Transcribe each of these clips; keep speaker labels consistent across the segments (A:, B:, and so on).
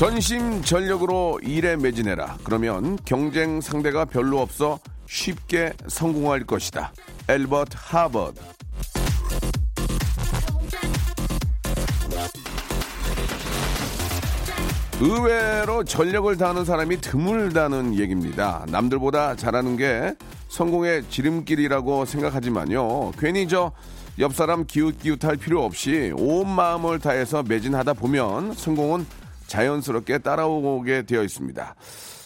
A: 전심 전력으로 일에 매진해라 그러면 경쟁 상대가 별로 없어 쉽게 성공할 것이다 엘버트 하버드 의외로 전력을 다하는 사람이 드물다는 얘기입니다. 남들보다 잘하는 게 성공의 지름길이라고 생각하지만요. 괜히 저 옆 사람 기웃기웃할 필요 없이 온 마음을 다해서 매진하다 보면 성공은 자연스럽게 따라오게 되어 있습니다.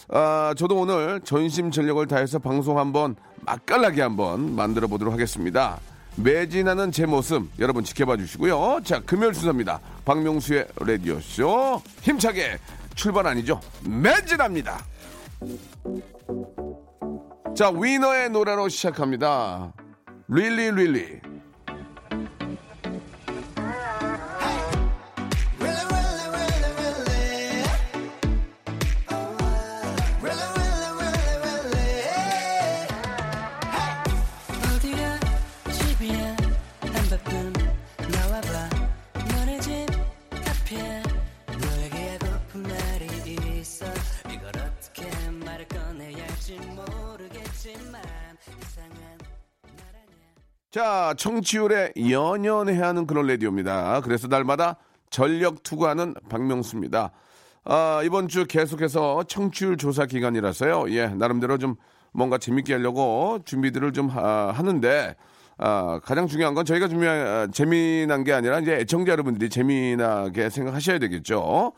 A: 아, 저도 오늘 전심 전력을 다해서 방송 한번 맛깔나게 한번 만들어 보도록 하겠습니다. 매진하는 제 모습 여러분 지켜봐 주시고요. 자, 금요일 순서입니다. 박명수의 라디오쇼 힘차게 출발 아니죠? 매진합니다. 자, 위너의 노래로 시작합니다. 릴리 릴리. 자, 청취율에 연연해야 하는 그런 라디오입니다. 그래서 날마다 전력 투구하는 박명수입니다. 아, 이번 주 계속해서 청취율 조사 기간이라서요. 예, 나름대로 좀 뭔가 재밌게 하려고 준비들을 좀 하, 하는데, 아, 가장 중요한 건 저희가 준비한, 아, 재미난 게 아니라 이제 애청자 여러분들이 재미나게 생각하셔야 되겠죠.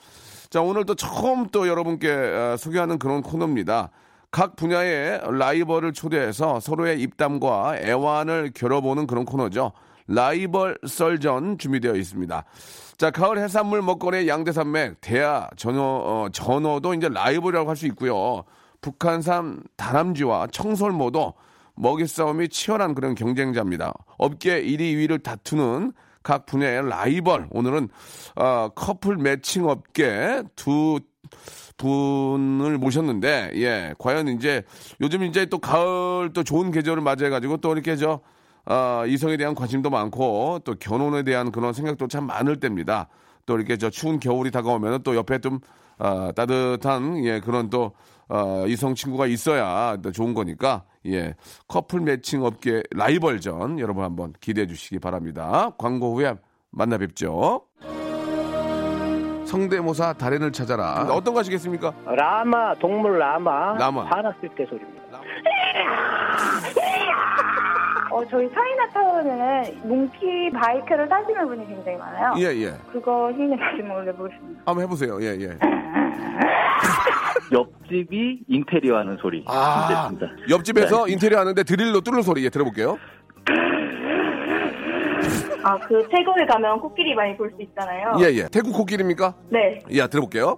A: 자, 오늘 또 처음 또 여러분께 아, 소개하는 그런 코너입니다. 각 분야의 라이벌을 초대해서 서로의 입담과 애완을 겨뤄보는 그런 코너죠. 라이벌 썰전 준비되어 있습니다. 자, 가을 해산물 먹거리 양대산맥, 대하, 전어, 어, 전어도 이제 라이벌이라고 할 수 있고요. 북한산 다람쥐와 청설모도 먹이 싸움이 치열한 그런 경쟁자입니다. 업계 1위, 2위를 다투는 각 분야의 라이벌. 오늘은 어, 커플 매칭 업계 두 분을 모셨는데, 예, 과연 이제 요즘 이제 또 가을 또 좋은 계절을 맞이해가지고 또 이렇게 저, 어, 이성에 대한 관심도 많고 또 결혼에 대한 그런 생각도 참 많을 때입니다. 또 이렇게 저 추운 겨울이 다가오면 또 옆에 좀, 어, 따뜻한, 예, 그런 또, 어, 이성 친구가 있어야 또 좋은 거니까, 예, 커플 매칭 업계 라이벌전 여러분 한번 기대해 주시기 바랍니다. 광고 후에 만나 뵙죠. 성대모사 달인을 찾아라. 어떤 거 하시겠습니까?
B: 라마 동물 라마
A: 라마.
B: 화났을 때 소리입니다.
C: 어, 저희 차이나타운에는 몽키 바이크를 타시는 분이 굉장히 많아요.
A: 예, 예.
C: 그거 힘내서 좀 올려보겠습니다.
A: 한번 해보세요. 예, 예.
D: 옆집이 인테리어 하는 소리.
A: 아,
D: 진짜, 진짜.
A: 옆집에서
D: 네.
A: 인테리어 하는데 드릴로 뚫는 소리 예, 들어볼게요.
C: 아, 그 태국에 가면 코끼리 많이 볼 수 있잖아요.
A: 예, 예. 태국 코끼리입니까?
C: 네.
A: 예, 들어볼게요.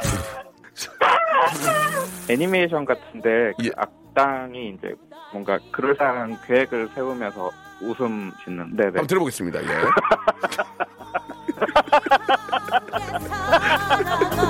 E: 애니메이션 같은데 그
A: 예.
E: 악당이 이제 뭔가 그럴싸한 계획을 세우면서 웃음 짓는 네 네
A: 한번 들어보겠습니다. 예.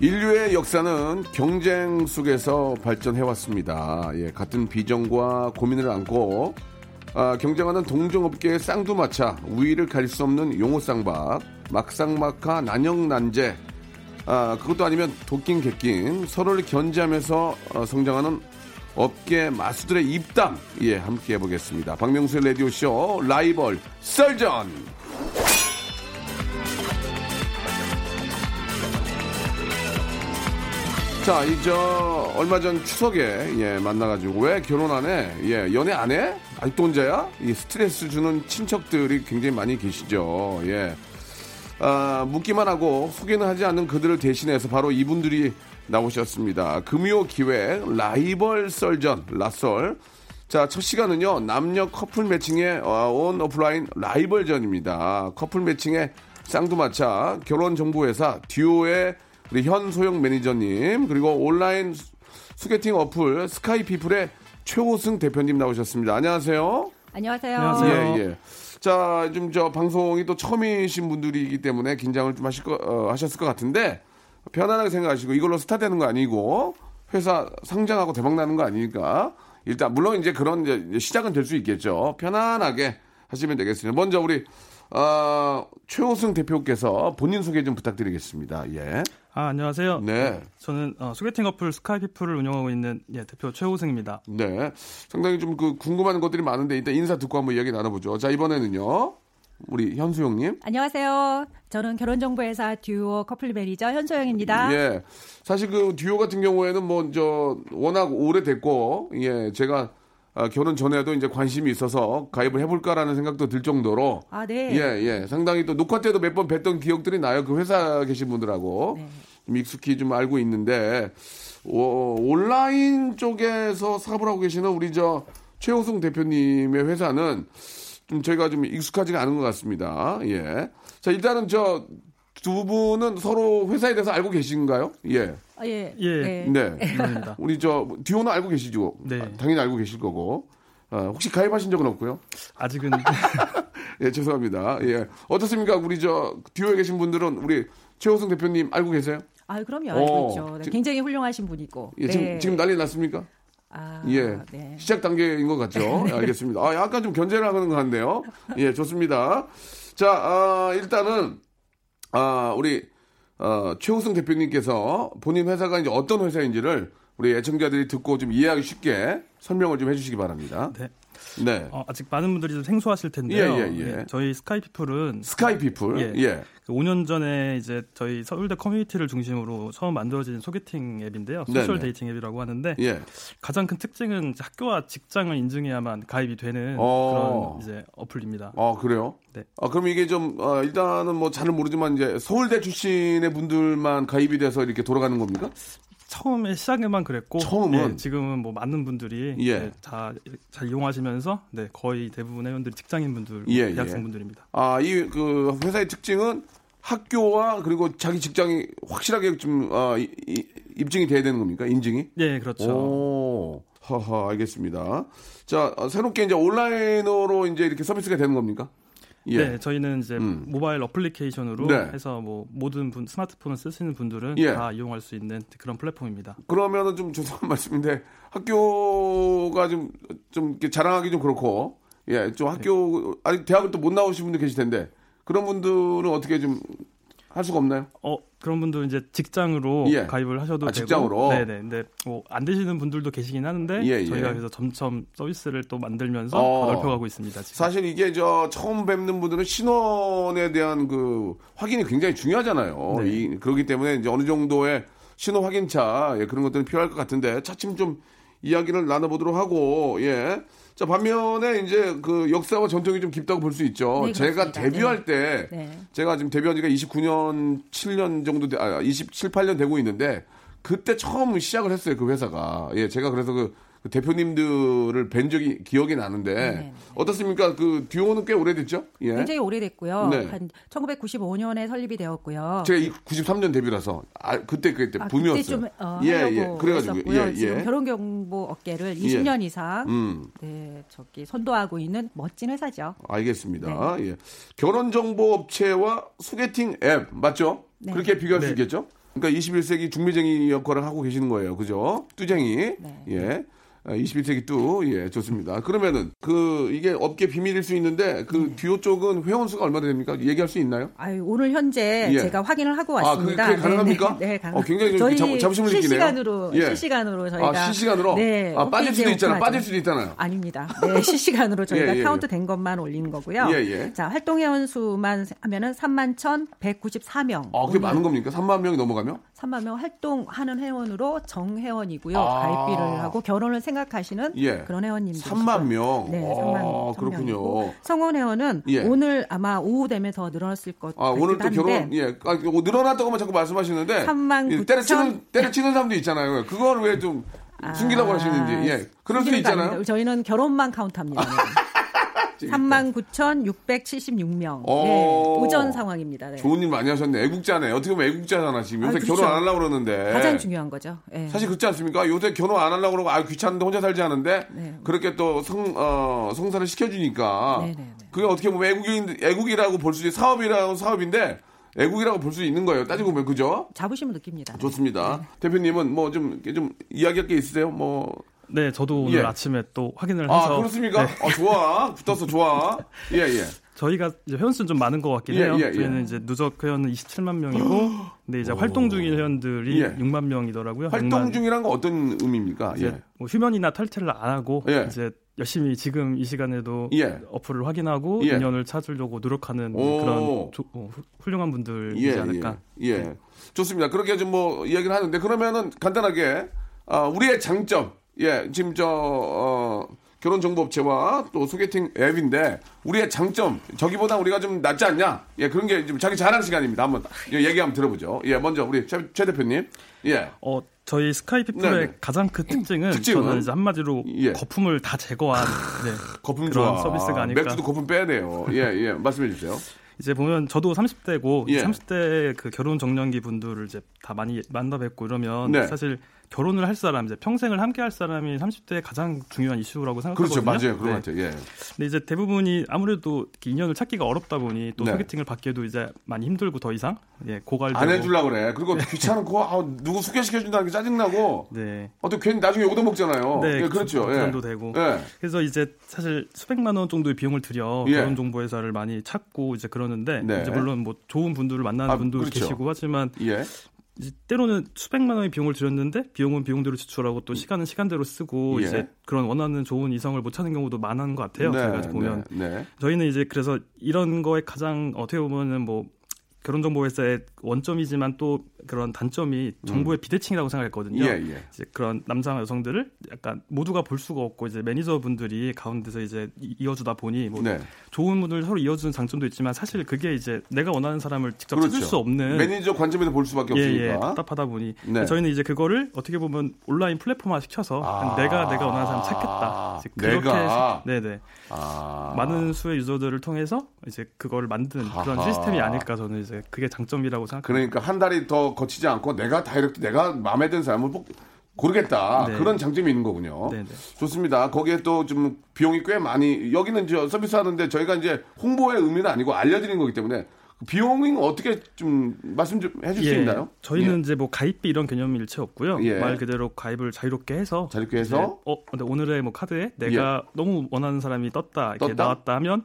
A: 인류의 역사는 경쟁 속에서 발전해왔습니다. 예, 같은 비전과 고민을 안고 아, 경쟁하는 동종업계의 쌍두마차, 우위를 가릴 수 없는 용호쌍박, 막상막하 난영난제, 아, 그것도 아니면 도낀 객낀, 서로를 견제하면서 어, 성장하는 업계 마수들의 입담, 예, 함께 해보겠습니다. 박명수의 라디오쇼 라이벌 썰전! 자, 이 저 얼마 전 추석에 예, 만나가지고 왜 결혼 안 해? 예, 연애 안 해? 아직도 혼자야? 이 스트레스 주는 친척들이 굉장히 많이 계시죠. 예. 아, 묻기만 하고 소개는 하지 않는 그들을 대신해서 바로 이분들이 나오셨습니다. 금요 기획 라이벌 썰전 라썰. 자, 첫 시간은요 남녀 커플 매칭의 어, 온 오프라인 라이벌전입니다. 커플 매칭의 쌍두마차 결혼 정보 회사 듀오의 우리 현소영 매니저님 그리고 온라인 수- 소개팅 어플 스카이피플의 최호승 대표님 나오셨습니다. 안녕하세요.
F: 안녕하세요.
G: 안녕하세요.
A: 예, 예. 자, 좀 저 방송이 또 처음이신 분들이기 때문에 긴장을 좀 하실 거, 어, 하셨을 것 같은데 편안하게 생각하시고 이걸로 스타 되는 거 아니고 회사 상장하고 대박 나는 거 아니니까 일단 물론 이제 그런 이제 시작은 될 수 있겠죠. 편안하게 하시면 되겠습니다. 먼저 우리 어, 최호승 대표께서 본인 소개 좀 부탁드리겠습니다. 예.
G: 아, 안녕하세요.
A: 네.
G: 저는 어, 소개팅 어플 스카이피플을 운영하고 있는 예, 대표 최호승입니다.
A: 네. 상당히 좀 그 궁금한 것들이 많은데 일단 인사 듣고 한번 이야기 나눠보죠. 자, 이번에는요. 우리 현소영님.
F: 안녕하세요. 저는 결혼정보회사 듀오 커플 매니저 현소영입니다.
A: 예. 사실 그 듀오 같은 경우에는 뭐 저 워낙 오래됐고 예 제가 아, 결혼 전에도 이제 관심이 있어서 가입을 해볼까라는 생각도 들 정도로
F: 아, 네.
A: 예, 예. 상당히 또 녹화 때도 몇 번 뵀던 기억들이 나요. 그 회사 계신 분들하고.
F: 네.
A: 좀 익숙히 좀 알고 있는데, 어, 온라인 쪽에서 사업을 하고 계시는 우리 저 최호승 대표님의 회사는 좀 저희가 좀 익숙하지가 않은 것 같습니다. 예. 자, 일단은 저 두 분은 서로 회사에 대해서 알고 계신가요? 예.
F: 아, 예.
G: 예.
A: 네.
G: 물론입니다.
A: 우리 저 듀오는 알고 계시죠?
G: 네.
A: 아, 당연히 알고 계실 거고. 아, 혹시 가입하신 적은 없고요?
G: 아직은
A: 예, 죄송합니다. 예. 어떻습니까? 우리 저 듀오에 계신 분들은 우리 최호승 대표님 알고 계세요?
F: 아, 그럼요. 알고
A: 어,
F: 있죠. 네,
A: 지-
F: 굉장히 훌륭하신 분이고.
A: 예, 지금
F: 네.
A: 지금 난리 났습니까?
F: 아,
A: 예.
F: 네.
A: 시작 단계인 것 같죠? 예, 알겠습니다. 아, 약간 좀 견제를 하는 것 같네요. 예, 좋습니다. 자, 아, 일단은, 아, 우리, 어, 최호승 대표님께서 본인 회사가 이제 어떤 회사인지를 우리 애청자들이 듣고 좀 이해하기 쉽게 설명을 좀 해주시기 바랍니다.
G: 네.
A: 네.
G: 어, 아직 많은 분들이 좀 생소하실 텐데요.
A: 예, 예, 예.
G: 저희 스카이피플은
A: 스카이피플.
G: 예.
A: 예.
G: 그 5년 전에 이제 저희 서울대 커뮤니티를 중심으로 처음 만들어진 소개팅 앱인데요. social
A: 네네.
G: dating 앱이라고 하는데
A: 예.
G: 가장 큰 특징은 학교와 직장을 인증해야만 가입이 되는
A: 어.
G: 그런 이제 어플입니다.
A: 아, 그래요?
G: 네.
A: 아, 그럼 이게 좀, 어, 일단은 뭐 잘은 모르지만 이제 서울대 출신의 분들만 가입이 돼서 이렇게 돌아가는 겁니까?
G: 처음에 시작에만 그랬고
A: 처음은?
G: 예, 지금은 뭐 많은 분들이
A: 예.
G: 네, 다, 잘 이용하시면서 네, 거의 대부분의 회원들이 직장인 분들,
A: 예, 예.
G: 대학생 분들입니다.
A: 아, 이 그 회사의 특징은 학교와 그리고 자기 직장이 확실하게 좀 어, 이- 이- 입증이 돼야 되는 겁니까? 인증이?
G: 예, 그렇죠.
A: 오, 허허, 알겠습니다. 자, 어, 새롭게 이제 온라인으로 이제 이렇게 서비스가 되는 겁니까? 예.
G: 네, 저희는 이제
A: 음.
G: 모바일 어플리케이션으로
A: 네.
G: 해서 뭐 모든 분 스마트폰을 쓰시는 분들은
A: 예.
G: 다 이용할 수 있는 그런 플랫폼입니다.
A: 그러면은 좀 죄송한 말씀인데 학교가 좀, 좀 자랑하기 좀 그렇고, 예, 좀 학교, 아직 대학을 또 못 나오신 분들 계실 텐데, 그런 분들은 어떻게 좀 할 수가 없나요?
G: 어 그런 분들 이제 직장으로
A: 예.
G: 가입을 하셔도
A: 아,
G: 되고,
A: 직장으로?
G: 네네. 근데 뭐 안 되시는 분들도 계시긴 하는데
A: 예, 예.
G: 저희가 그래서 점점 서비스를 또 만들면서
A: 어.
G: 더 넓혀가고 있습니다. 지금.
A: 사실 이게 저 처음 뵙는 분들은 신원에 대한 그 확인이 굉장히 중요하잖아요.
G: 네.
A: 이, 그렇기 때문에 이제 어느 정도의 신원 확인차 예, 그런 것들은 필요할 것 같은데 차츰 좀 이야기를 나눠보도록 하고 예. 자 반면에 이제 그 역사와 전통이 좀 깊다고 볼 수 있죠.
F: 네,
A: 제가. 데뷔할 때
F: 네.
A: 제가 지금 데뷔한 지가 29년 7년 정도 돼, 아, 27, 8년 되고 있는데 그때 처음 시작을 했어요 그 회사가. 예, 제가 그래서 그, 그 대표님들을 뵌 적이 기억이 나는데
F: 네.
A: 어떻습니까? 그 듀오는 꽤 오래됐죠? 예.
F: 굉장히 오래됐고요.
A: 네.
F: 한 1995년에 설립이 되었고요.
A: 제가 이 93년 데뷔라서 아, 그때 그때
F: 아,
A: 붐이었어요.
F: 그때 좀 어,
A: 예, 예. 그래가지고. 예,
F: 지금
A: 예.
F: 결혼 경보 업계를 20년 이상
A: 음.
F: 네, 저기 선도하고 있는 멋진 회사죠.
A: 알겠습니다.
F: 네.
A: 예. 결혼 정보 업체와 소개팅 앱 맞죠?
F: 네.
A: 그렇게 비교할 수
G: 네.
A: 있겠죠? 그러니까 21세기 중매쟁이 역할을 하고 계시는 거예요. 그죠? 뚜쟁이.
F: 네.
A: 예. 아, 21세기 뚜, 예, 좋습니다. 그러면은, 그, 이게 업계 비밀일 수 있는데, 그
F: 네.
A: 듀오 쪽은 회원 수가 얼마나 됩니까? 얘기할 수 있나요?
F: 아유, 오늘 현재
A: 예.
F: 제가 확인을 하고
A: 아,
F: 왔습니다.
A: 그게- 그게 가능합니까?
F: 네, 네, 네, 가능.
A: 어, 굉장히 좀
F: 저희
A: 자- 자부심을 느끼네요.
F: 실시간으로
A: 예.
F: 실시간으로 저희가
A: 아, 실시간으로?
F: 네,
A: 아, 빠질 수도
F: 홈페이지에
A: 있잖아.
F: 오픈하죠.
A: 빠질 수도 있잖아요.
F: 아닙니다. 네, 실시간으로 저희가
A: 예, 예,
F: 카운트
A: 예.
F: 된 것만 올린 거고요.
A: 예, 예.
F: 자, 활동 회원 수만 하면은 3만 1,194명.
A: 아, 그게 많은 겁니까? 3만 명이 넘어가면?
F: 3만 명 활동하는 회원으로 정회원이고요.
A: 아.
F: 가입비를 하고 결혼을 생각하시는
A: 예.
F: 그런 회원님들.
A: 3만 명?
F: 네,
A: 아,
F: 3만
A: 그렇군요.
F: 성원 회원은
A: 예.
F: 오늘 아마 오후 되면 더 늘어났을 것
A: 아,
F: 같기도
A: 오늘 또 결혼, 예. 아, 뭐 늘어났다고만 자꾸 말씀하시는데.
F: 3만
A: 예,
F: 9천.
A: 때려치는, 때려치는 사람도 있잖아요. 그걸 왜 좀 숨기려고
F: 아,
A: 하시는지. 예. 그럴 수
F: 숨기는 거
A: 있잖아요.
F: 저희는 결혼만 카운트합니다. 39,676명.
A: 어.
F: 네, 오전 상황입니다. 네.
A: 좋은 일 많이 하셨네. 애국자네. 어떻게 보면 애국자잖아, 지금. 요새
F: 아, 그렇죠.
A: 결혼 안 하려고 그러는데.
F: 가장 중요한 거죠. 예.
A: 사실 그렇지 않습니까? 요새 결혼 안 하려고 그러고, 아, 귀찮은데 혼자 살지 않은데,
F: 네.
A: 그렇게 또 성, 어, 성사를 시켜주니까,
F: 네, 네, 네.
A: 그게 어떻게 보면 애국인, 애국이라고 볼 수 있는 사업이라고 사업인데, 애국이라고 볼 수 있는 거예요. 따지고 보면, 그죠?
F: 자부심을 느낍니다.
A: 좋습니다.
F: 네.
A: 대표님은 뭐 좀, 좀 이야기할 게 있으세요? 뭐.
G: 네, 저도 오늘
A: 예.
G: 아침에 또 확인을
A: 아,
G: 해서
A: 그렇습니까?
G: 네,
A: 어, 좋아. 붙었어, 좋아. 예, 예.
G: 저희가 이제 회원수는 좀 많은 것 같긴
A: 예,
G: 해요.
A: 예, 예.
G: 저희는 이제 누적 회원은 27만 명이고, 근데 이제 활동 중인 회원들이
A: 예.
G: 6만 명이더라고요.
A: 활동
G: 6만.
A: 중이란 건 어떤 의미입니까? 예.
G: 뭐 휴면이나 탈퇴를 안 하고
A: 예.
G: 이제 열심히 지금 이 시간에도
A: 예.
G: 어플을 확인하고
A: 예.
G: 인연을 찾으려고 노력하는
A: 오.
G: 그런 조- 어, 후- 훌륭한 분들이지
A: 예,
G: 않을까.
A: 예, 예. 좋습니다. 그렇게 좀 뭐 이야기를 하는데 그러면은 간단하게 아, 우리의 장점, 예, 지금 저 어, 결혼 정보 업체와 또 소개팅 앱인데 우리의 장점 저기보다 우리가 좀 낫지 않냐? 예, 그런 게 좀 자기 자랑 시간입니다. 한번 예, 얘기 한번 들어보죠. 예, 먼저 우리 최, 최 대표님, 예,
G: 어, 저희 스카이피플의
A: 네네.
G: 가장 큰 특징은,
A: 특징은?
G: 저는 이제 한마디로
A: 예.
G: 거품을 다 제거한 네,
A: 거품
G: 그런
A: 좋아.
G: 서비스가 아닐까.
A: 맥주도 거품 빼야 돼요. 예, 예, 말씀해 주세요.
G: 이제 보면 저도 30대고
A: 예.
G: 30대 그 결혼 정년기 분들을 이제 다 많이 만나 뵙고 이러면
A: 네.
G: 사실 결혼을 할 사람, 이제 평생을 함께 할 사람이 30대의 가장 중요한 이슈라고 생각하거든요.
A: 그렇죠, 맞아요, 그런
G: 네.
A: 것 같아요. 예,
G: 근데 이제 대부분이 아무래도 인연을 찾기가 어렵다 보니 또
A: 네.
G: 소개팅을 받기에도 이제 많이 힘들고 더 이상 예, 고갈되고
A: 안 해주려 그래. 그리고 귀찮고 아, 누구 소개시켜 준다는 게 짜증 나고.
G: 네.
A: 어, 또 괜히 나중에 욕도 먹잖아요.
G: 네,
A: 예, 그렇죠. 예.
G: 부담도 되고.
A: 예.
G: 그래서 이제 사실 수백만 원 정도의 비용을 들여
A: 예.
G: 결혼 정보 회사를 많이 찾고 이제 그러는데
A: 네.
G: 이제 물론 뭐 좋은 분들을 만나는
A: 아,
G: 분도
A: 그렇죠.
G: 계시고 하지만
A: 예.
G: 이제 때로는 수백만 원의 비용을 들였는데 비용은 비용대로 지출하고 또 시간은 시간대로 쓰고
A: 예.
G: 이제 그런 원하는 좋은 이성을 못 찾는 경우도 많은 것 같아요. 저희가 보면
A: 네, 네.
G: 저희는 이제 그래서 이런 거에 가장 어떻게 보면은 뭐 결혼정보회사의 원점이지만 또 그런 단점이 정보의 비대칭이라고 생각했거든요.
A: 음. 예, 예.
G: 이제 그런 남자와 여성들을 약간 모두가 볼 수가 없고 이제 매니저분들이 가운데서 이제 이- 이어주다 보니 뭐
A: 네.
G: 좋은 분을 서로 이어주는 장점도 있지만 사실 그게 이제 내가 원하는 사람을 직접
A: 그렇죠.
G: 찾을 수 없는
A: 매니저 관점에서 볼 수밖에
G: 예, 예,
A: 없으니까.
G: 답답하다 보니
A: 네.
G: 저희는 이제 그거를 어떻게 보면 온라인 플랫폼화 시켜서
A: 아.
G: 내가 내가 원하는 사람 찾겠다. 그렇게
A: 내가.
G: 네네
A: 아.
G: 많은 수의 유저들을 통해서 이제 그거를 만든 그런
A: 아하.
G: 시스템이 아닐까 저는 이제 그게 장점이라고 생각합니다.
A: 그러니까 한 달이 더 거치지 않고 내가 다이렉트 내가 마음에 드는 사람을 꼭 고르겠다.
G: 네.
A: 그런 장점이 있는 거군요.
G: 네네.
A: 좋습니다. 거기에 또 좀 비용이 꽤 많이 여기는 저 서비스 하는데 저희가 이제 홍보의 의미는 아니고 알려드리는 거기 때문에 비용은 어떻게 좀 말씀 좀 해줄 수 있나요?
G: 저희는 이제 뭐 가입비 이런 개념이 일체 없고요.
A: 예.
G: 말 그대로 가입을 자유롭게 해서
A: 자유롭게 해서?
G: 어 근데 오늘의 뭐 카드에 내가 너무 원하는 사람이 떴다 이렇게
A: 떴다?
G: 나왔다 하면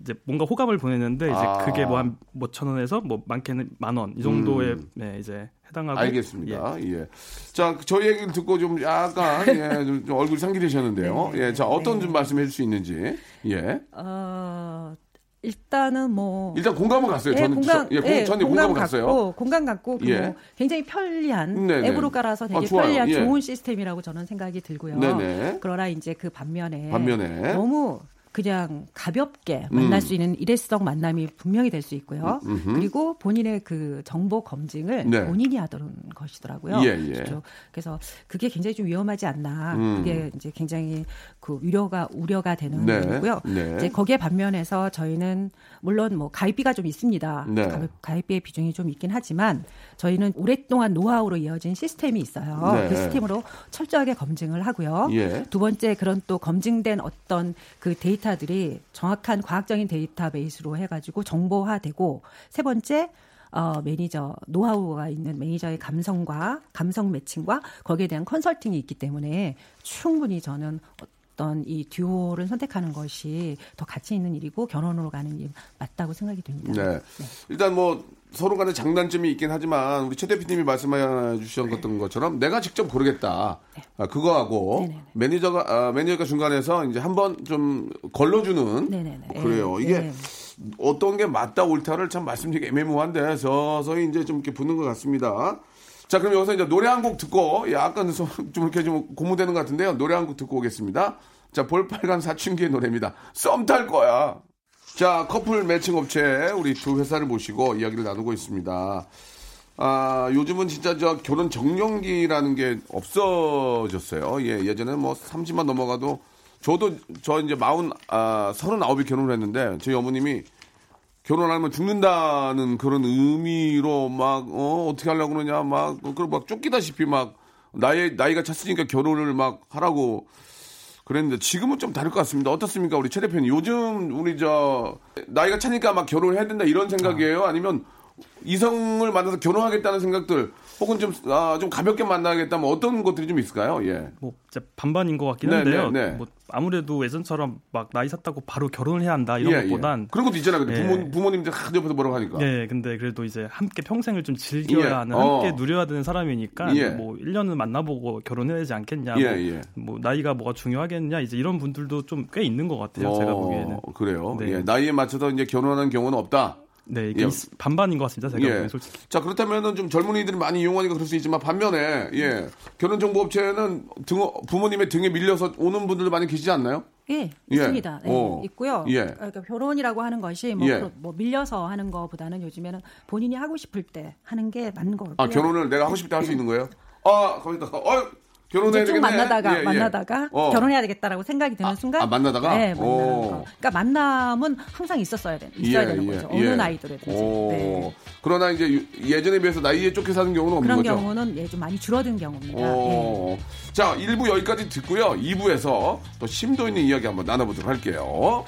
G: 이제 뭔가 호감을 보내는데 이제
A: 아.
G: 그게 뭐한 몇천 원에서 뭐 많게는 만 원 이 정도의
A: 음.
G: 네, 이제 해당하고
A: 알겠습니다. 예. 자, 저희 얘기를 듣고 좀 약간 예, 좀, 좀 얼굴이 상기되셨는데요.
F: 네.
A: 예, 자 어떤
F: 네.
A: 좀 말씀해 줄 수 있는지. 예.
F: 어, 일단은 뭐
A: 일단 공감은 갔어요.
F: 예,
A: 저는
F: 공감,
A: 저, 예, 공,
F: 예,
A: 저는
F: 공감
A: 공감은 갔어요.
F: 공감 갖고
A: 예.
F: 굉장히 편리한
A: 네네.
F: 앱으로 깔아서 되게
A: 아.
F: 편리한
A: 예.
F: 좋은 시스템이라고 저는 생각이 들고요.
A: 네네.
F: 그러나 이제 그 반면에,
A: 반면에.
F: 너무 그냥 가볍게 만날
A: 음.
F: 수 있는 일회성 만남이 분명히 될 수 있고요.
A: 음.
F: 그리고 본인의 그 정보 검증을
A: 네.
F: 본인이 하던 것이더라고요.
A: 예, 예.
F: 그렇죠. 그래서 그게 굉장히 좀 위험하지 않나.
A: 음.
F: 그게 이제 굉장히 그 우려가 우려가 되는
A: 네.
F: 부분이고요.
A: 네.
F: 이제 거기에 반면에서 저희는 물론 뭐 가입비가 좀 있습니다.
A: 네.
F: 가입- 가입비의 비중이 좀 있긴 하지만 저희는 오랫동안 노하우로 이어진 시스템이 있어요.
A: 네.
F: 그 시스템으로 철저하게 검증을 하고요.
A: 예.
F: 두 번째 그런 또 검증된 어떤 그 데이터 들이 정확한 과학적인 데이터베이스로 해가지고 정보화되고 세 번째 어, 매니저 노하우가 있는 매니저의 감성과 감성 매칭과 거기에 대한 컨설팅이 있기 때문에 충분히 저는 어떤 이 듀오를 선택하는 것이 더 가치 있는 일이고 결혼으로 가는 일 맞다고 생각이 됩니다.
A: 네. 일단 뭐 서로 간에 장단점이 있긴 하지만 우리 최 대표님이 말씀해 주셨던 것처럼 내가 직접 고르겠다. 아, 그거하고
F: 네네네.
A: 매니저가 아, 매니저가 중간에서 이제 한번 좀 걸러주는. 어, 그래요.
F: 네.
A: 이게
F: 네.
A: 어떤 게 맞다 옳다를 참 말씀드리기 애매모호한데 서서히 이제 좀 이렇게 붙는 것 같습니다. 자, 그럼 여기서 이제 노래 한 곡 듣고 약간 좀 이렇게 좀 고무되는 것 같은데요. 노래 한 곡 듣고 오겠습니다. 자, 볼빨간 사춘기의 노래입니다. 썸 탈 거야. 자, 커플 매칭 업체 우리 두 회사를 모시고 이야기를 나누고 있습니다. 아, 요즘은 진짜 저 결혼 정년기라는 게 없어졌어요. 예, 예전에 뭐 30만 넘어가도 저도 저 이제 마흔 아, 서른아홉이 결혼을 했는데 저희 어머님이 결혼하면 죽는다는 그런 의미로 막, 어, 어떻게 하려고 그러냐, 막, 그걸 막 쫓기다시피 막, 나이, 나이가 찼으니까 결혼을 막 하라고 그랬는데 지금은 좀 다를 것 같습니다. 어떻습니까? 우리 최 대표님. 요즘 우리 저, 나이가 차니까 막 결혼을 해야 된다 이런 생각이에요? 아니면 이성을 만나서 결혼하겠다는 생각들 혹은 좀, 아, 좀 가볍게 만나겠다 뭐 어떤 것들이 좀 있을까요? 예.
G: 뭐 진짜 반반인 것 같긴
A: 네,
G: 한데요.
A: 네, 네.
G: 뭐 아무래도 예전처럼 막 나이 샀다고 바로 결혼을 해야 한다 이런
A: 예,
G: 것보단
A: 예. 그런 것도 있잖아요. 근데
G: 예.
A: 부모, 부모님들 한 옆에서 뭐라고 하니까.
G: 예, 근데 그래도 이제 함께 평생을 좀 즐겨야
A: 예,
G: 하는,
A: 어.
G: 함께 누려야 되는 사람이니까
A: 예.
G: 뭐 1년은 만나보고 결혼해야 되지 않겠냐.
A: 예,
G: 뭐,
A: 예.
G: 뭐 나이가 뭐가 중요하겠냐. 이제 이런 분들도 좀 꽤 있는 것 같아요. 제가
A: 어,
G: 보기에는.
A: 그래요.
G: 네.
A: 예, 나이에 맞춰서 이제 결혼하는 경우는 없다.
G: 네, 이게
A: 예.
G: 있- 반반인 것 같습니다. 제가
A: 예.
G: 보기엔 솔직히.
A: 자 그렇다면은 좀 젊은이들이 많이 이용하니까 그럴 수 있지만 반면에 예 결혼 정보 업체는 등 부모님의 등에 밀려서 오는 분들도 많이 계시지 않나요?
F: 예,
A: 예.
F: 있습니다. 예,
A: 어.
F: 있고요.
A: 예.
F: 그러니까 결혼이라고 하는 것이 뭐,
A: 예.
F: 뭐 밀려서 하는 것보다는 요즘에는 본인이 하고 싶을 때 하는 게 맞는 거 같고요.
A: 아 결혼을 내가 하고 싶을 때 할 수 있는 거예요? 아 거기다가 어 결혼해야
F: 이제 쭉. 만나다가
A: 예, 예.
F: 만나다가
A: 어.
F: 결혼해야 되겠다라고 생각이 드는
A: 아,
F: 순간
A: 아, 만나다가?
F: 네, 만나는
A: 오.
F: 거. 그러니까 만남은 항상 있었어야 돼, 있어야 되는 거죠. 어느 나이더라든지.
A: 오.
F: 네.
A: 그러나 이제 유- 예전에 비해서 나이에 쫓겨 사는 경우는 없는
F: 그런
A: 거죠.
F: 경우는 예, 좀 많이 줄어든 경우입니다. 예.
A: 오. 자, 1부 여기까지 듣고요. 2부에서 또 심도 있는 이야기 한번 나눠보도록 할게요.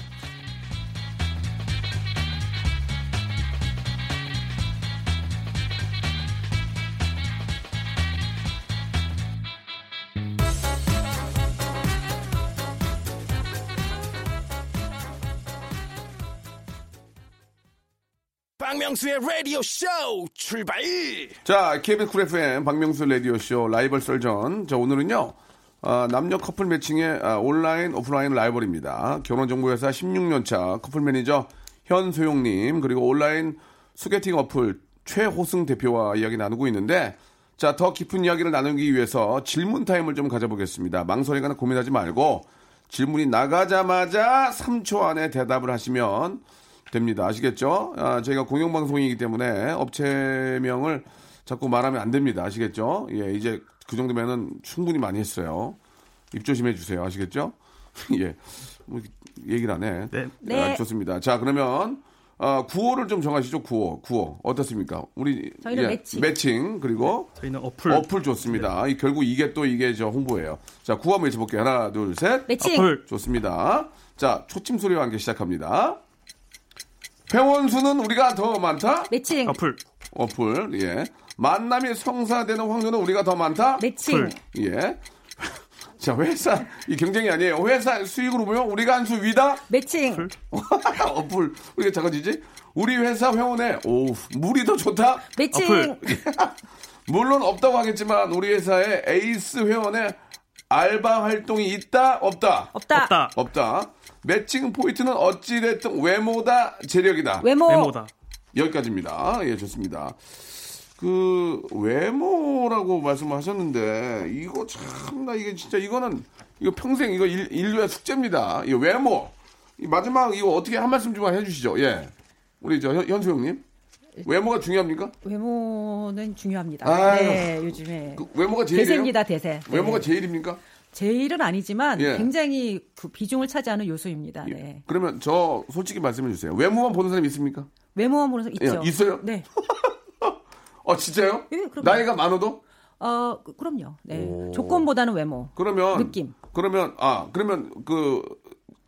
H: 박명수의 라디오 쇼 출발
A: 자, KBS 쿨 FM 박명수 라디오 쇼 라이벌 썰전. 자, 오늘은요. 아, 남녀 커플 매칭의 아, 온라인, 오프라인 라이벌입니다. 결혼정보회사 16년차 커플 매니저 현소영님, 그리고 온라인 소개팅 어플 최호승 대표와 이야기 나누고 있는데, 자, 더 깊은 이야기를 나누기 위해서 질문 타임을 좀 가져보겠습니다. 망설이거나 고민하지 말고, 질문이 나가자마자 3초 안에 대답을 하시면 됩니다. 아시겠죠? 아, 저희가 공영방송이기 때문에 업체명을 자꾸 말하면 안 됩니다. 아시겠죠? 예, 이제 그 정도면은 충분히 많이 했어요. 입 조심해 주세요. 아시겠죠? 예. 뭐 얘기를 안 해.
G: 네.
F: 네.
A: 아, 좋습니다. 자, 그러면 아, 구호를 좀 정하시죠. 구호. 구호. 어떻습니까? 우리
F: 저희는
A: 예,
F: 매칭.
A: 매칭 그리고
G: 저희는 어플.
A: 어플 좋습니다. 이, 결국 이게 또 이게 저 홍보예요. 자, 구호 한번 외쳐 볼게요. 하나, 둘, 셋.
F: 매칭.
G: 어플.
A: 좋습니다. 자, 초침 소리와 함께 시작합니다. 회원 수는 우리가 더 많다?
F: 매칭.
G: 어플.
A: 어플, 예. 만남이 성사되는 확률은 우리가 더 많다?
F: 매칭.
A: 예. 자, 회사, 이 경쟁이 아니에요. 회사 수익으로 보면 우리가 한 수 위다?
F: 매칭.
A: 어플. 우리가 작아지지? 우리 회사 회원에, 오, 물이 더 좋다?
F: 매칭.
G: 어플.
A: 물론 없다고 하겠지만, 우리 회사에 에이스 회원에 알바 활동이 있다? 없다?
F: 없다.
G: 없다.
A: 없다. 매칭 포인트는 어찌됐든 외모다, 재력이다.
F: 외모.
G: 메모다.
A: 여기까지입니다. 예, 좋습니다. 그 외모라고 말씀하셨는데 이거 참 나 이게 진짜 이거는 이거 평생 이거 일, 인류의 숙제입니다. 이 외모. 이 마지막 이거 어떻게 한 말씀 좀 해주시죠. 예, 우리 저 현, 현수 형님 외모가 중요합니까?
F: 외모는 중요합니다.
A: 아유.
F: 네, 요즘에
A: 그 외모가 제일이에요?
F: 대세입니다, 대세.
A: 외모가
F: 네.
A: 제일입니까?
F: 제일은 아니지만
A: 예.
F: 굉장히 그 비중을 차지하는 요소입니다. 네.
A: 그러면 저 솔직히 말씀해 주세요. 외모만 보는 사람 있습니까?
F: 외모만 보는 사람 있죠.
A: 예, 있어요?
F: 네.
A: 어 진짜요?
F: 예, 그럼요.
A: 나이가 많아도?
F: 어, 그- 그럼요. 네.
A: 오.
F: 조건보다는 외모.
A: 그러면
F: 느낌.
A: 그러면 아 그러면 그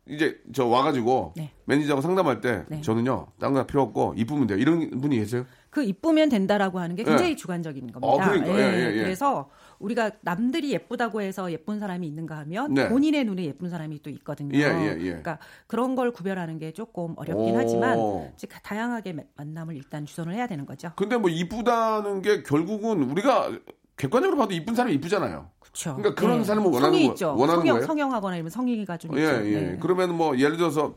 A: 이제 저 와가지고
F: 네.
A: 매니저하고 상담할 때
F: 네.
A: 저는요 딴거 필요 없고 이쁘면 돼요. 이런 분이 계세요?
F: 그 이쁘면 된다라고 하는 게 굉장히
A: 예.
F: 주관적인 겁니다.
A: 어, 그러니까. 예, 예, 예.
F: 그래서 우리가 남들이 예쁘다고 해서 예쁜 사람이 있는가 하면
A: 네.
F: 본인의 눈에 예쁜 사람이 또 있거든요.
A: 예, 예, 예.
F: 그러니까 그런 걸 구별하는 게 조금 어렵긴
A: 오.
F: 하지만 즉 다양하게 마- 만남을 일단 주선을 해야 되는 거죠.
A: 근데 뭐 이쁘다는 게 결국은 우리가 객관적으로 봐도 이쁜 사람이 이쁘잖아요.
F: 그렇죠.
A: 그러니까 그런 사람을 원하는
F: 성이
A: 거-
F: 있죠.
A: 원하는
F: 성형,
A: 거예요?
F: 성형하거나 이러면 성의가 좀
A: 예,
F: 있죠.
A: 예.
F: 네.
A: 그러면 뭐 예를 들어서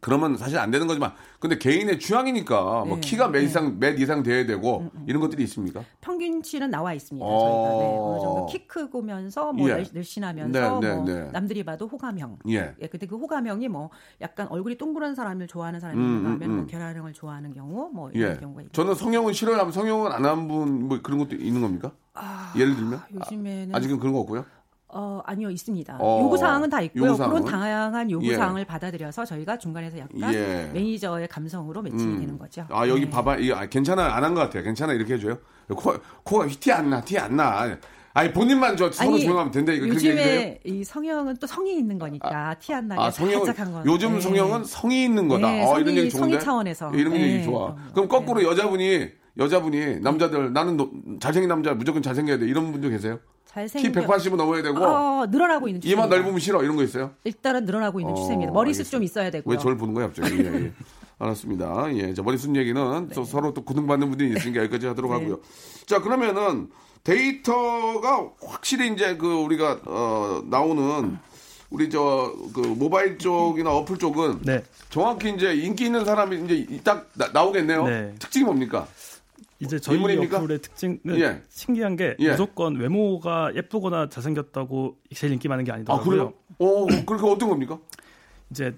A: 그러면 사실 안 되는 거지만 근데 개인의 취향이니까 뭐
F: 네, 음,
A: 키가 몇 이상 몇 이상 돼야 되고 이런 것들이 있습니까?
F: 평균치는 나와 있습니다.
A: 어.
F: 저희가 네, 어느 정도 키 크고면서 뭐
A: 예.
F: 늘- 늘씬하면서
A: 네, 네,
F: 뭐
A: 네.
F: 남들이 봐도 호감형.
A: 예.
F: 예, 근데 그 호감형이 뭐 약간 얼굴이 동그란 사람을 좋아하는 사람이
A: 음, 음,
F: 하면
A: 음.
F: 뭐 계란형을 좋아하는 경우 뭐 이런
A: 예.
F: 경우가 있고.
A: 저는 성형은 싫어요 하면 성형은 안 한 분 뭐 그런 것도 있는 겁니까? 예를 들면
F: 요즘에는
A: 아, 직은 그런 거 없고요.
F: 어 아니요 있습니다.
A: 어,
F: 요구 사항은 다 있고요.
A: 요구사항은?
F: 그런 다양한 요구
A: 예.
F: 사항을 받아들여서 저희가 중간에서 약간
A: 예.
F: 매니저의 감성으로 매칭이
A: 음.
F: 되는 거죠.
A: 아 여기
F: 네.
A: 봐봐 이거 아, 괜찮아 안 한 것 같아 괜찮아 이렇게 해 줘요 코, 코가 티 안 나 티 안 나 아니 본인만 저 서로 조용하면 된다 이거
F: 요즘에 이 성형은 또 성의 있는 거니까 티 안 나게
A: 아 성형
F: 살짝 한 건.
A: 요즘
F: 네.
A: 성형은 성의 있는 거다
F: 네,
A: 어,
F: 성의-
A: 이런 얘기 좋은데
F: 성의 차원에서.
A: 이런
F: 네,
A: 얘기 좋아
F: 그럼요.
A: 그럼 거꾸로 여자분이 여자분이 남자들 나는 노- 잘생긴 남자 무조건 잘생겨야 돼 이런 분도 계세요 키
F: 잘생겨.
A: 180은 넘어야 되고
F: 어, 늘어나고 있는 추세입니다.
A: 이마 넓으면 싫어 이런 거 있어요
F: 일단은 늘어나고 있는
A: 어,
F: 추세입니다. 머리숱. 좀 있어야 되고요.
A: 왜 저를 보는 거야 갑자기? 예, 예. 알았습니다. 예, 자 머리숱 얘기는 또 서로 또 고등받는 분들이 있으니까 여기까지 하도록
F: 네.
A: 하고요. 자 그러면은 데이터가 확실히 이제 그 우리가 어, 나오는 우리 저 그 모바일 쪽이나 어플 쪽은
G: 네.
A: 정확히 이제 인기 있는 사람이 이제 딱 나, 나오겠네요.
G: 네.
A: 특징이 뭡니까?
G: 이제 저희
A: 인물입니까?
G: 어플의 특징은
A: 예.
G: 신기한 게
A: 예.
G: 무조건 외모가 예쁘거나 잘생겼다고 제일 인기 많은
A: 게아
G: 아니더라고요.
A: 그래요? 오 그렇게 어떤 겁니까?
G: 이제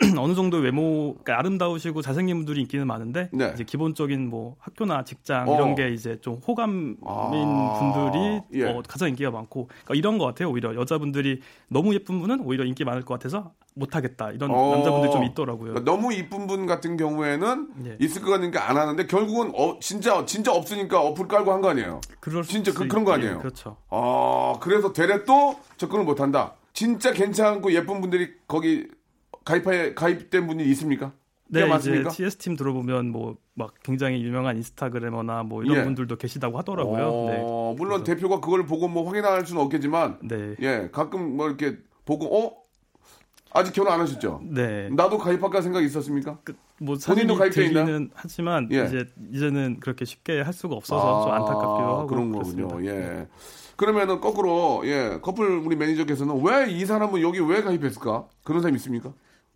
G: 어느 정도 외모 그러니까 아름다우시고 잘생긴 분들이 인기는 많은데
A: 네.
G: 이제 기본적인 뭐 학교나 직장
A: 어.
G: 이런 게 이제 좀 호감인
A: 아,
G: 분들이
A: 예.
G: 어, 가장 인기가 많고 그러니까 이런 것 같아요. 오히려 여자분들이 너무 예쁜 분은 오히려 인기 많을 것 같아서 못하겠다 이런
A: 어.
G: 남자분들이 좀 있더라고요.
A: 그러니까 너무 이쁜 분 같은 경우에는
G: 예.
A: 있을 것 같으니까 안 하는데 결국은 어, 진짜 진짜 없으니까 어플 깔고 한 거 아니에요?
G: 그럴
A: 진짜
G: 수
A: 그, 그런 거
G: 있-
A: 아니에요?
G: 예, 그렇죠.
A: 아, 그래서 되레 또 접근을 못 한다. 진짜 괜찮고 예쁜 분들이 거기 가입해 가입된 분이 있습니까?
G: 네,
A: 꽤
G: 이제? TS 팀 들어보면 뭐 막 굉장히 유명한 인스타그래머나 뭐 이런
A: 예.
G: 분들도 계시다고 하더라고요. 네.
A: 어, 물론 대표가 그걸 보고 뭐 확인할 수는 없겠지만
G: 네.
A: 예, 가끔 뭐 이렇게 보고 어 아직 결혼 안 하셨죠?
G: 네.
A: 나도 가입할까 생각 이 있었습니까?
G: 뭐
A: 본인도 가입돼 있나?
G: 하지만
A: 예.
G: 이제 이제는 그렇게 쉽게 할 수가 없어서 좀 안타깝기도 하고
A: 그런
G: 그렇습니다.
A: 거군요. 예. 그러면은 거꾸로 예 커플 우리 매니저께서는 왜 이 사람은 여기 왜 가입했을까? 그런 사람 있습니까?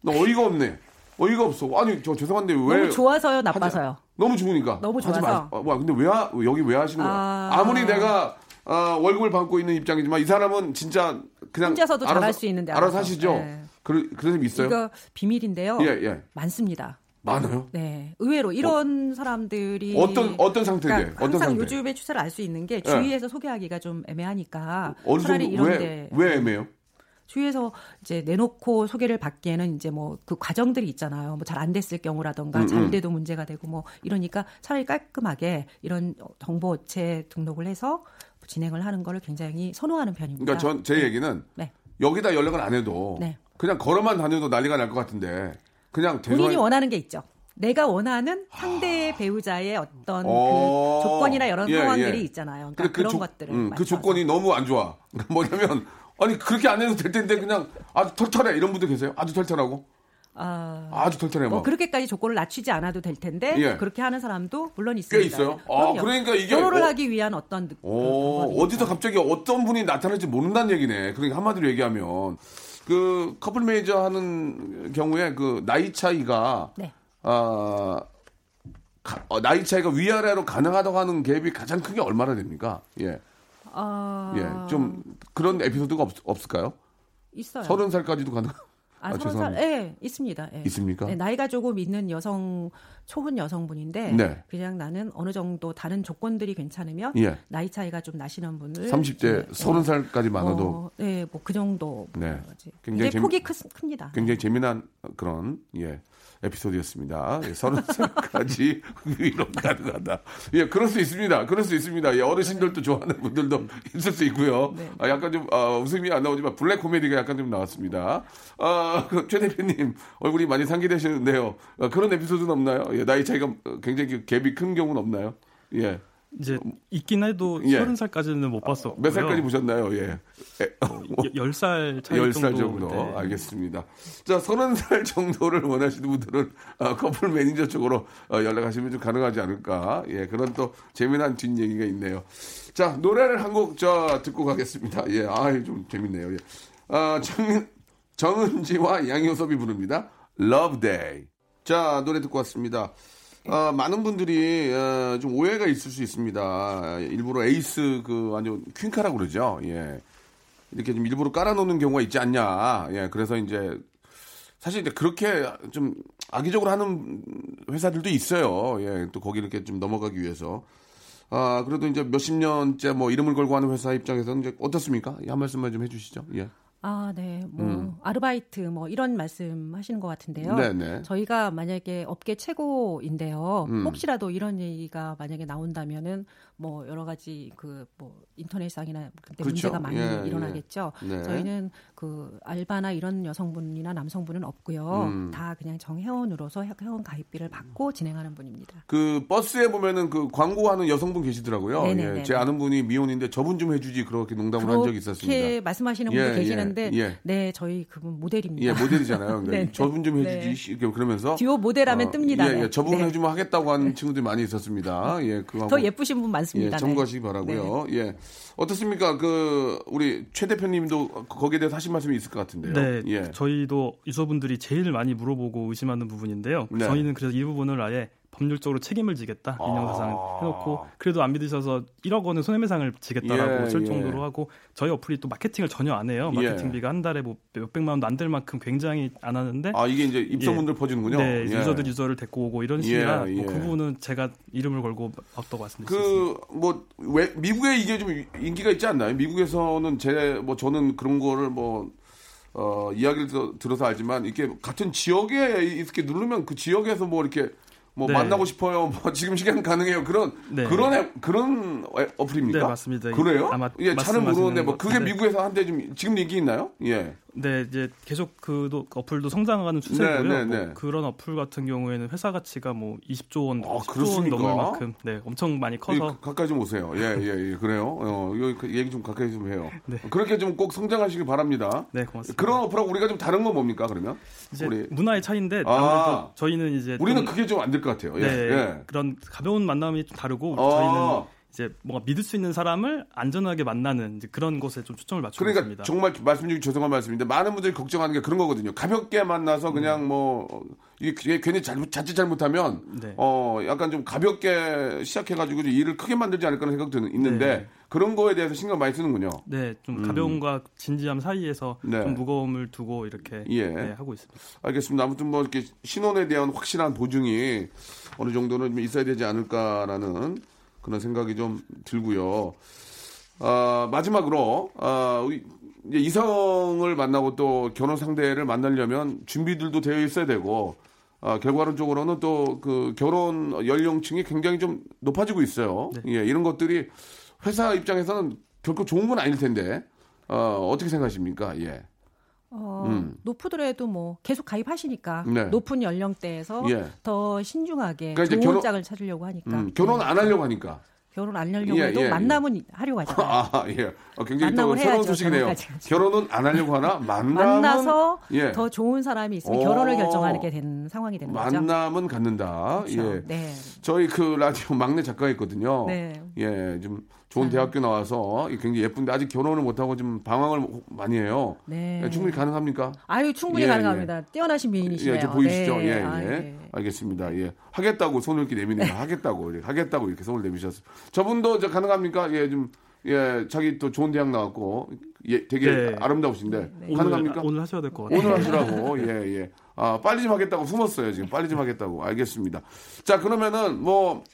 A: 나 어이가 없네. 어이가 없어. 아니 저 죄송한데 왜
F: 너무 좋아서요, 나빠서요.
A: 너무 좋으니까.
F: 너무
A: 하지
F: 좋아서.
A: 마. 와 근데 왜 하- 여기 왜 하시는 거야?
F: 아.
A: 아... 무리 내가 어, 월급을 받고 있는 입장이지만 이 사람은 진짜 그냥
F: 혼자서도
A: 알아서-
F: 잘할 수 있는데
A: 알아서
F: 알아서.
A: 하시죠.
F: 네.
A: 그 그런 사람 있어요?
F: 이거 비밀인데요.
A: 예, 예.
F: 많습니다.
A: 많아요.
F: 네, 의외로 이런 사람들이
A: 어떤 어떤 상태인데?
F: 그러니까
A: 어떤
F: 항상
A: 상태?
F: 요즘의 추세를 알 수 있는 게
A: 예.
F: 주위에서 소개하기가 좀 애매하니까
A: 어느 정도
F: 이런데
A: 왜, 왜 애매해요?
F: 주위에서 이제 내놓고 소개를 받기에는 이제 뭐 그 과정들이 있잖아요. 뭐 잘 안 됐을 경우라던가
A: 음,
F: 잘
A: 음.
F: 돼도 문제가 되고 뭐 이러니까 차라리 깔끔하게 이런 정보 업체 등록을 해서 진행을 하는 거를 굉장히 선호하는 편입니다.
A: 그러니까 전 제 얘기는
F: 네.
A: 여기다 연락을 안 해도
F: 네.
A: 그냥 걸어만 다녀도 난리가 날 것 같은데 그냥
F: 본인이
A: 대소한-
F: 원하는 게 있죠. 내가 원하는 상대의 배우자의 어떤
A: 어.
F: 그 조건이나 이런
A: 예,
F: 상황들이
A: 예.
F: 있잖아요. 그러니까
A: 근데
F: 그런
A: 조-
F: 것들을
A: 음, 그. 조건이 너무 안 좋아. 뭐냐면 아니 그렇게 안 해도 될 텐데 그냥 아주 털털해 이런 분도 계세요. 아주 털털하고
F: 아,
A: 아주 털털해
F: 뭐
A: 뭐.
F: 그렇게까지 조건을 낮추지 않아도 될 텐데
A: 예.
F: 그렇게 하는 사람도 물론 있습니다.
A: 꽤 있어요? 아,
F: 그럼요.
A: 그러니까 이게
F: 결혼을
A: 어-
F: 하기 위한 어떤 느-
A: 오,
F: 방법이니까.
A: 어디서 갑자기 어떤 분이 나타날지 모른다는 얘기네. 그러니까 한마디로 얘기하면 그 커플 매니저 하는 경우에 그 나이 차이가
F: 네.
A: 아 가- 어, 나이 차이가 위아래로 가능하다고 하는 갭이 가장 크게 얼마나 됩니까? 예.
F: 아,
A: 예. 좀 그런 에피소드가 없, 없을까요?
F: 있어요.
A: 서른 살까지도 가능.
F: 아,
A: 아, 죄송합니다.
F: 예, 있습니다. 예.
A: 있습니까?
F: 네, 나이가 조금 있는 여성 초혼 여성분인데
A: 네.
F: 그냥 나는 어느 정도 다른 조건들이 괜찮으면
A: 예.
F: 나이 차이가 좀 나시는 분을
A: 30대
F: 네,
A: 서른 살까지 많아도
F: 어, 네, 뭐 그 정도.
A: 네.
F: 굉장히
A: 굉장히 재미-
F: 폭이 크, 큽니다.
A: 굉장히 재미난 그런 예 에피소드였습니다. 예, 서른 살까지 위로 가능하다. 예, 그럴 수 있습니다. 그럴 수 있습니다. 예, 어르신들도 좋아하는 분들도 있을 수 있고요.
F: 네.
A: 아, 약간 좀 아, 웃음이 안 나오지만 블랙 코미디가 약간 좀 나왔습니다. 아, 아, 그, 최 대표님, 얼굴이 많이 상기되시는데요. 아, 그런 에피소드는 없나요? 예, 나이 차이가 굉장히 갭이 큰 경우는 없나요? 예.
G: 이제 있긴 해도
A: 예.
G: 서른 살까지는 못 봤었고요.
A: 몇 살까지 보셨나요? 예.
G: 열살 차이
A: 10살
G: 정도.
A: 정도.
G: 네.
A: 알겠습니다. 자, 30살 정도를 원하시는 분들은 어, 커플 매니저 쪽으로 어, 연락하시면 좀 가능하지 않을까. 예, 그런 또 재미난 뒷얘기가 있네요. 자, 노래를 한 곡 저 듣고 가겠습니다. 예, 아이, 좀 재밌네요. 예. 아, 정, 정은지와 양요섭이 부릅니다. Love Day. 자, 노래 듣고 왔습니다. 어, 많은 분들이 어, 좀 오해가 있을 수 있습니다. 일부러 에이스 그 아주 퀸카라고 그러죠. 예. 이렇게 좀 일부러 깔아놓는 경우가 있지 않냐. 예. 그래서 이제 사실 이제 그렇게 좀 악의적으로 하는 회사들도 있어요. 예. 또 거기 이렇게 좀 넘어가기 위해서. 아, 그래도 이제 몇십 년째 뭐 이름을 걸고 하는 회사 입장에서는 이제 어떻습니까? 예, 한 말씀만 좀 해주시죠. 예.
F: 아, 네. 뭐
A: 음.
F: 아르바이트 뭐 이런 말씀 하시는 것 같은데요.
A: 네네.
F: 저희가 만약에 업계 최고인데요.
A: 음.
F: 혹시라도 이런 얘기가 만약에 나온다면은 뭐 여러 가지 그 뭐 인터넷상이나 그때
A: 그렇죠.
F: 문제가 많이
A: 예,
F: 일어나겠죠.
A: 예. 네.
F: 저희는 그 알바나 이런 여성분이나 남성분은 없고요.
A: 음.
F: 다 그냥 정회원으로서 회원 가입비를 받고 진행하는 분입니다.
A: 그 버스에 보면은 그 광고하는 여성분 계시더라고요.
F: 네네네.
A: 예, 제 아는 분이 미혼인데 저분 좀 해주지 그렇게 농담을 한 적이 있었습니다.
F: 그렇게 말씀하시는
A: 예,
F: 분도
A: 예,
F: 계시는 데
A: 예.
F: 네 저희 그분 모델입니다.
A: 예, 모델이잖아요. 근데
F: 네,
A: 저분 좀
F: 네.
A: 해주지 시- 이렇게 그러면서
F: 듀오 모델하면 뜹니다.
A: 예, 예,
F: 네.
A: 저분
F: 네.
A: 해주면 하겠다고 하는 친구들이 많이 있었습니다. 예, 그거
F: 더 예쁘신 분 많습니다.
A: 예,
F: 네.
A: 참고하시기 바라고요. 예, 어떻습니까? 그 우리 최 대표님도 거기에 대해서 하신 말씀이 있을 것 같은데요.
G: 네,
A: 예.
G: 저희도 유저분들이 제일 많이 물어보고 의심하는 부분인데요.
A: 네.
G: 저희는 그래서 이 부분을 아예 법률적으로 책임을 지겠다 민영사상
A: 아.
G: 해놓고 그래도 안 믿으셔서 1억 원의 손해배상을 지겠다라고
A: 예,
G: 쓸
A: 예.
G: 정도로 하고 저희 어플이 또 마케팅을 전혀 안 해요.
A: 예.
G: 마케팅비가 한 달에 뭐 몇백만 원도 안 될 만큼 굉장히 안 하는데
A: 아 이게 이제 입소문들
G: 예.
A: 퍼지는군요.
G: 네,
A: 예.
G: 유저들 유저를 데리고 오고 이런 식이라
A: 예,
G: 뭐
A: 예.
G: 그 부분은 제가 이름을 걸고 없다고 말씀드릴 수 있습니다.
A: 그뭐 미국에 이게 좀 인기가 있지 않나요? 미국에서는 제 뭐 저는 그런 거를 뭐 어, 이야기를 들- 들어서 알지만 이렇게 같은 지역에 이렇게 누르면 그 지역에서 뭐 이렇게 뭐
G: 네.
A: 만나고 싶어요. 뭐 지금 시간 가능해요. 그런
G: 네.
A: 그런 애, 그런 애- 어플입니까?
G: 네, 맞습니다.
A: 그래요?
G: 아마
A: 예, 잘은 모르는데 뭐 그게
G: 것
A: 미국에서 한때 좀 지금 인기 있나요? 예.
G: 네, 이제 계속 그도 어플도 성장하는 추세고요.
A: 네, 네,
G: 뭐
A: 네.
G: 그런 어플 같은 경우에는 회사 가치가 뭐 20조 원,
A: 아,
G: 10조 원? 넘을 만큼 네, 엄청 많이
A: 이,
G: 커서
A: 가- 가까이 좀 오세요. 예, 예, 예. 그래요. 어, 그 얘기 좀 가까이 좀 해요.
G: 네.
A: 그렇게 좀 꼭 성장하시길 바랍니다.
G: 네, 고맙습니다.
A: 그런 어플하고 우리가 좀 다른 건 뭡니까, 그러면?
G: 이제
A: 우리
G: 문화의 차이인데
A: 아.
G: 저희는 이제
A: 우리는
G: 좀-
A: 그게 좀 안 될 것 같아요. 예.
G: 네,
A: 예.
G: 그런 가벼운 만남이 좀 다르고
A: 어.
G: 저희는 이제 뭔가 믿을 수 있는 사람을 안전하게 만나는 그런 곳에 좀 초점을 맞추고
A: 그러니까
G: 있습니다.
A: 정말 말씀 중에 죄송한 말씀인데 많은 분들이 걱정하는 게 그런 거거든요. 가볍게 만나서 그냥 뭐 어, 이게 괜히 잘못 자칫 잘못하면
G: 네.
A: 어 약간 좀 가볍게 시작해가지고 좀 일을 크게 만들지 않을까 하는 생각도 있는데
G: 네.
A: 그런 거에 대해서 신경 많이 쓰는군요.
G: 네, 좀 가벼움과 진지함 사이에서
A: 음. 네.
G: 좀 무거움을 두고 이렇게
A: 예.
G: 네, 하고 있습니다.
A: 알겠습니다. 아무튼 뭐 이렇게 신원에 대한 확실한 보증이 어느 정도는 좀 있어야 되지 않을까라는 그런 생각이 좀 들고요. 아, 마지막으로 아, 우리 이제 이성을 만나고 또 결혼 상대를 만나려면 준비들도 되어 있어야 되고 아, 결과론적으로는 또 그 결혼 연령층이 굉장히 좀 높아지고 있어요. 예, 이런 것들이 회사 입장에서는 결코 좋은 건 아닐 텐데 어, 어떻게 생각하십니까? 예.
F: 어,
A: 음.
F: 높으더라도 뭐 계속 가입하시니까
A: 네.
F: 높은 연령대에서
A: 예.
F: 더 신중하게
A: 그러니까
F: 좋은
A: 결혼-
F: 짝을 찾으려고 하니까
A: 음, 결혼
F: 네.
A: 안 하려고 하니까.
F: 결혼 안 하려고
A: 예,
F: 해도
A: 예,
F: 만남은 하려고 하잖아요.
A: 아, 예. 어, 굉장히 또 새로운 소식이네요. 결혼은 안 하려고 하나 만남은
F: 만나서
A: 예.
F: 더 좋은 사람이 있으면
A: 오.
F: 결혼을 결정하게 되는 상황이 되는 거죠.
A: 만남은 갖는다.
F: 그렇죠.
A: 예.
F: 네.
A: 저희 그 라디오 막내 작가 있거든요.
F: 네.
A: 예, 좀 좋은 대학교 나와서 굉장히 예쁜데 아직 결혼을 못 하고 좀 방황을 많이 해요.
F: 네.
A: 예, 충분히 가능합니까?
F: 아유 충분히
A: 예,
F: 가능합니다. 뛰어나신 미인이시네요.
A: 예, 저 보이시죠?
F: 네.
A: 예, 예.
F: 아, 네.
A: 알겠습니다. 예. 하겠다고 손을 이렇게 내미네요. 하겠다고. 이렇게 하겠다고 이렇게 손을 내미셨어요. 저분도 저 가능합니까? 예, 좀, 예, 자기 또 좋은 대학 나왔고, 예, 되게
G: 네.
A: 아름다우신데.
G: 오늘,
A: 가능합니까?
G: 오늘 하셔야 될 것 같아요.
A: 오늘 하시라고. 예, 예. 아, 빨리 좀 하겠다고 숨었어요, 지금. 빨리 좀 하겠다고. 알겠습니다. 자, 그러면은 뭐,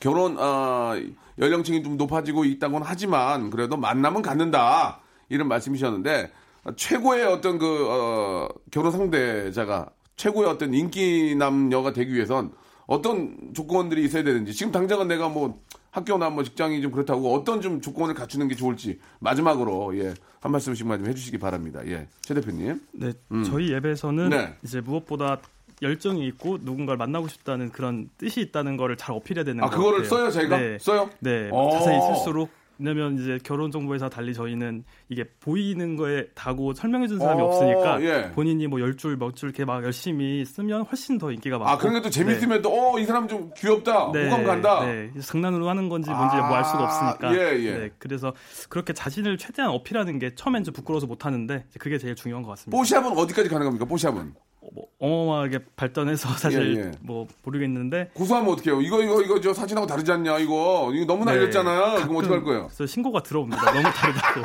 A: 결혼, 아, 연령층이 좀 높아지고 있다고는 하지만, 그래도 만남은 갖는다. 이런 말씀이셨는데, 아, 최고의 어떤 그, 어, 결혼 상대자가, 최고의 어떤 인기 남녀가 되기 위해선 어떤 조건들이 있어야 되는지, 지금 당장은 내가 뭐, 학교나 뭐 직장이 좀 그렇다고 어떤 좀 조건을 갖추는 게 좋을지 마지막으로 예, 한 말씀씩만 좀 해주시기 바랍니다. 예, 최 대표님.
G: 네,
A: 음.
G: 저희 앱에서는
A: 네.
G: 이제 무엇보다 열정이 있고 누군가를 만나고 싶다는 그런 뜻이 있다는 거를 잘 어필해야 되는
A: 아,
G: 것
A: 그거를. 써요, 저희가?
G: 네.
A: 써요?
G: 네,
A: 오.
G: 자세히 쓸수록 왜냐면 이제 결혼 정보회사 달리 저희는 이게 보이는 거에 다고 설명해 준 사람이
A: 어,
G: 없으니까
A: 예.
G: 본인이 뭐 열 줄, 몇 줄 이렇게 막 열심히 쓰면 훨씬 더 인기가 많고
A: 아, 그런 게 또 재밌으면 또, 어, 이 사람 좀 귀엽다.
G: 네,
A: 호감 간다.
G: 네, 장난으로 하는 건지 뭔지
A: 아,
G: 뭐알 수가 없으니까.
A: 예, 예.
G: 네, 그래서 그렇게 자신을 최대한 어필하는 게 처음엔 좀 부끄러워서 못 하는데 그게 제일 중요한 것 같습니다.
A: 뽀샵은 어디까지 가는 겁니까? 뽀샵은.
G: 뭐 어마어마하게 발전해서 사실
A: 예, 예.
G: 뭐 모르겠는데
A: 고소하면 어떡해요? 이거, 이거, 이거 저 사진하고 다르지 않냐? 이거. 이거 너무 날렸잖아요. 그럼
G: 네. 가끔
A: 어떡할 거예요?
G: 그래서 신고가 들어옵니다. 너무 다르다고.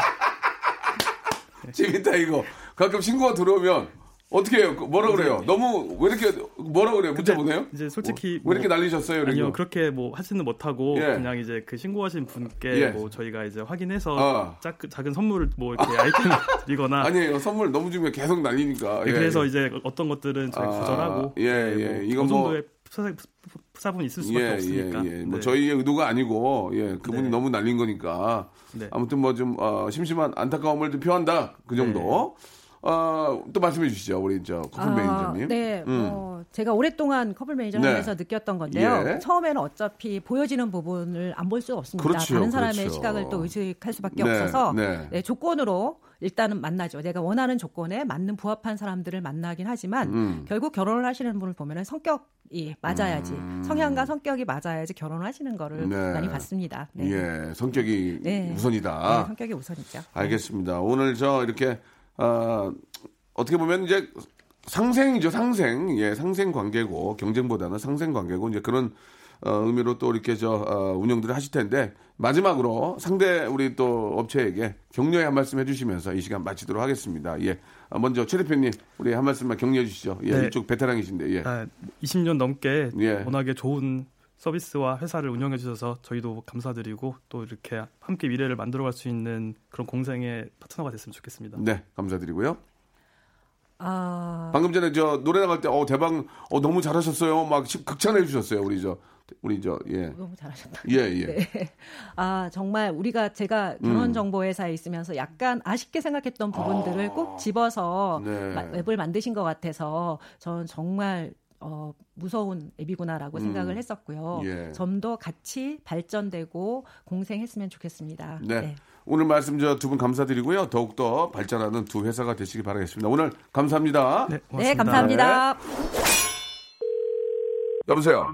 A: 재밌다, 이거. 가끔 신고가 들어오면 어떻게 해요? 뭐라 그래요? 너무, 왜 이렇게, 뭐라 그래요? 문자 보내요?
G: 이제 솔직히
A: 왜 이렇게
G: 뭐-
A: 날리셨어요? 이렇게?
G: 아니요 그렇게 뭐 하지는 못하고
A: 예.
G: 그냥 이제 그 신고하신 분께
A: 예.
G: 뭐 저희가 이제 확인해서
A: 어.
G: 작, 작은 선물을 뭐 이렇게 아이템을 드리거나
A: 아니에요. 선물 너무 주면 계속 날리니까.
G: 네,
A: 예,
G: 그래서
A: 예.
G: 이제 어떤 것들은 저희
A: 아,
G: 거절하고
A: 예,
G: 네,
A: 예.
G: 뭐
A: 이건
G: 그
A: 뭐-
G: 푸사분이 있을 수밖에
A: 예,
G: 없으니까
A: 예, 예. 뭐
G: 네.
A: 저희의 의도가 아니고, 예, 그분이
G: 네.
A: 너무 날린 거니까.
G: 네.
A: 아무튼 뭐 좀, 어, 심심한 안타까움을 좀 표한다. 그 정도. 어, 또 말씀해 주시죠. 우리 저 커플 매니저님.
F: 네,
A: 음.
F: 뭐 제가 오랫동안 커플 매니저를
A: 네.
F: 하면서 느꼈던 건데요.
A: 예.
F: 처음에는 어차피 보여지는 부분을 안 볼 수 없습니다.
A: 그렇죠,
F: 다른 사람의
A: 그렇죠.
F: 시각을 또 의식할 수밖에
A: 네,
F: 없어서
A: 네.
F: 네, 조건으로 일단은 만나죠. 내가 원하는 조건에 맞는 부합한 사람들을 만나긴 하지만
A: 음.
F: 결국 결혼을 하시는 분을 보면은 성격이 맞아야지 성향과 성격이 맞아야지 결혼을 하시는 거를
A: 음. 네.
F: 많이 봤습니다. 네.
A: 예, 성격이
F: 네.
A: 우선이다.
F: 네, 성격이 우선이죠.
A: 알겠습니다. 오늘 저 이렇게 어, 어떻게 보면 이제 상생이죠, 상생. 예, 상생 관계고 경쟁보다는 상생 관계고 이제 그런 어, 의미로 또 이렇게 저 어, 운영들을 하실 텐데 마지막으로 상대 우리 또 업체에게 격려의 한 말씀 해주시면서 이 시간 마치도록 하겠습니다. 예, 어, 먼저 최 대표님 우리 한 말씀만 격려해 주시죠. 예,
G: 네.
A: 이쪽 베테랑이신데 예.
G: 아, 20년 넘게
A: 예.
G: 워낙에 좋은 서비스와 회사를 운영해 주셔서 저희도 감사드리고 또 이렇게 함께 미래를 만들어갈 수 있는 그런 공생의 파트너가 됐으면 좋겠습니다.
A: 네, 감사드리고요.
F: 아,
A: 방금 전에 저 노래 나갈 때 어 대박 어 너무 잘하셨어요. 막 시- 극찬해 주셨어요. 우리 저 우리 저 예.
F: 너무 잘하셨다.
A: 예, 예.
F: 네. 아, 정말 우리가 제가
A: 음.
F: 결혼 정보 회사에 있으면서 약간 아쉽게 생각했던 부분들을 꼭 집어서
A: 네.
F: 마- 웹을 만드신 것 같아서 저는 정말 어, 무서운 앱이구나라고 생각을 했었고요.
A: 음. 예.
F: 좀더 같이 발전되고 공생했으면 좋겠습니다.
A: 네. 오늘 말씀 저 두 분 감사드리고요. 더욱더 발전하는 두 회사가 되시기 바라겠습니다. 오늘 감사합니다.
G: 네,
F: 네, 감사합니다.
A: 여보세요.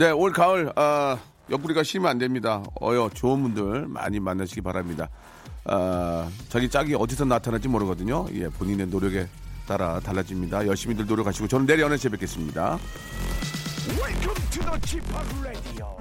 A: 네, 올 가을 아, 옆구리가 쉬면 안 됩니다. 어여 좋은 분들 많이 만나시기 바랍니다. 아, 자기 짝이 어디서 나타날지 모르거든요. 예, 본인의 노력에 따라 달라집니다. 열심히들 노력하시고 저는 내일 연애 뵙겠습니다.
H: Welcome to the Chip Radio.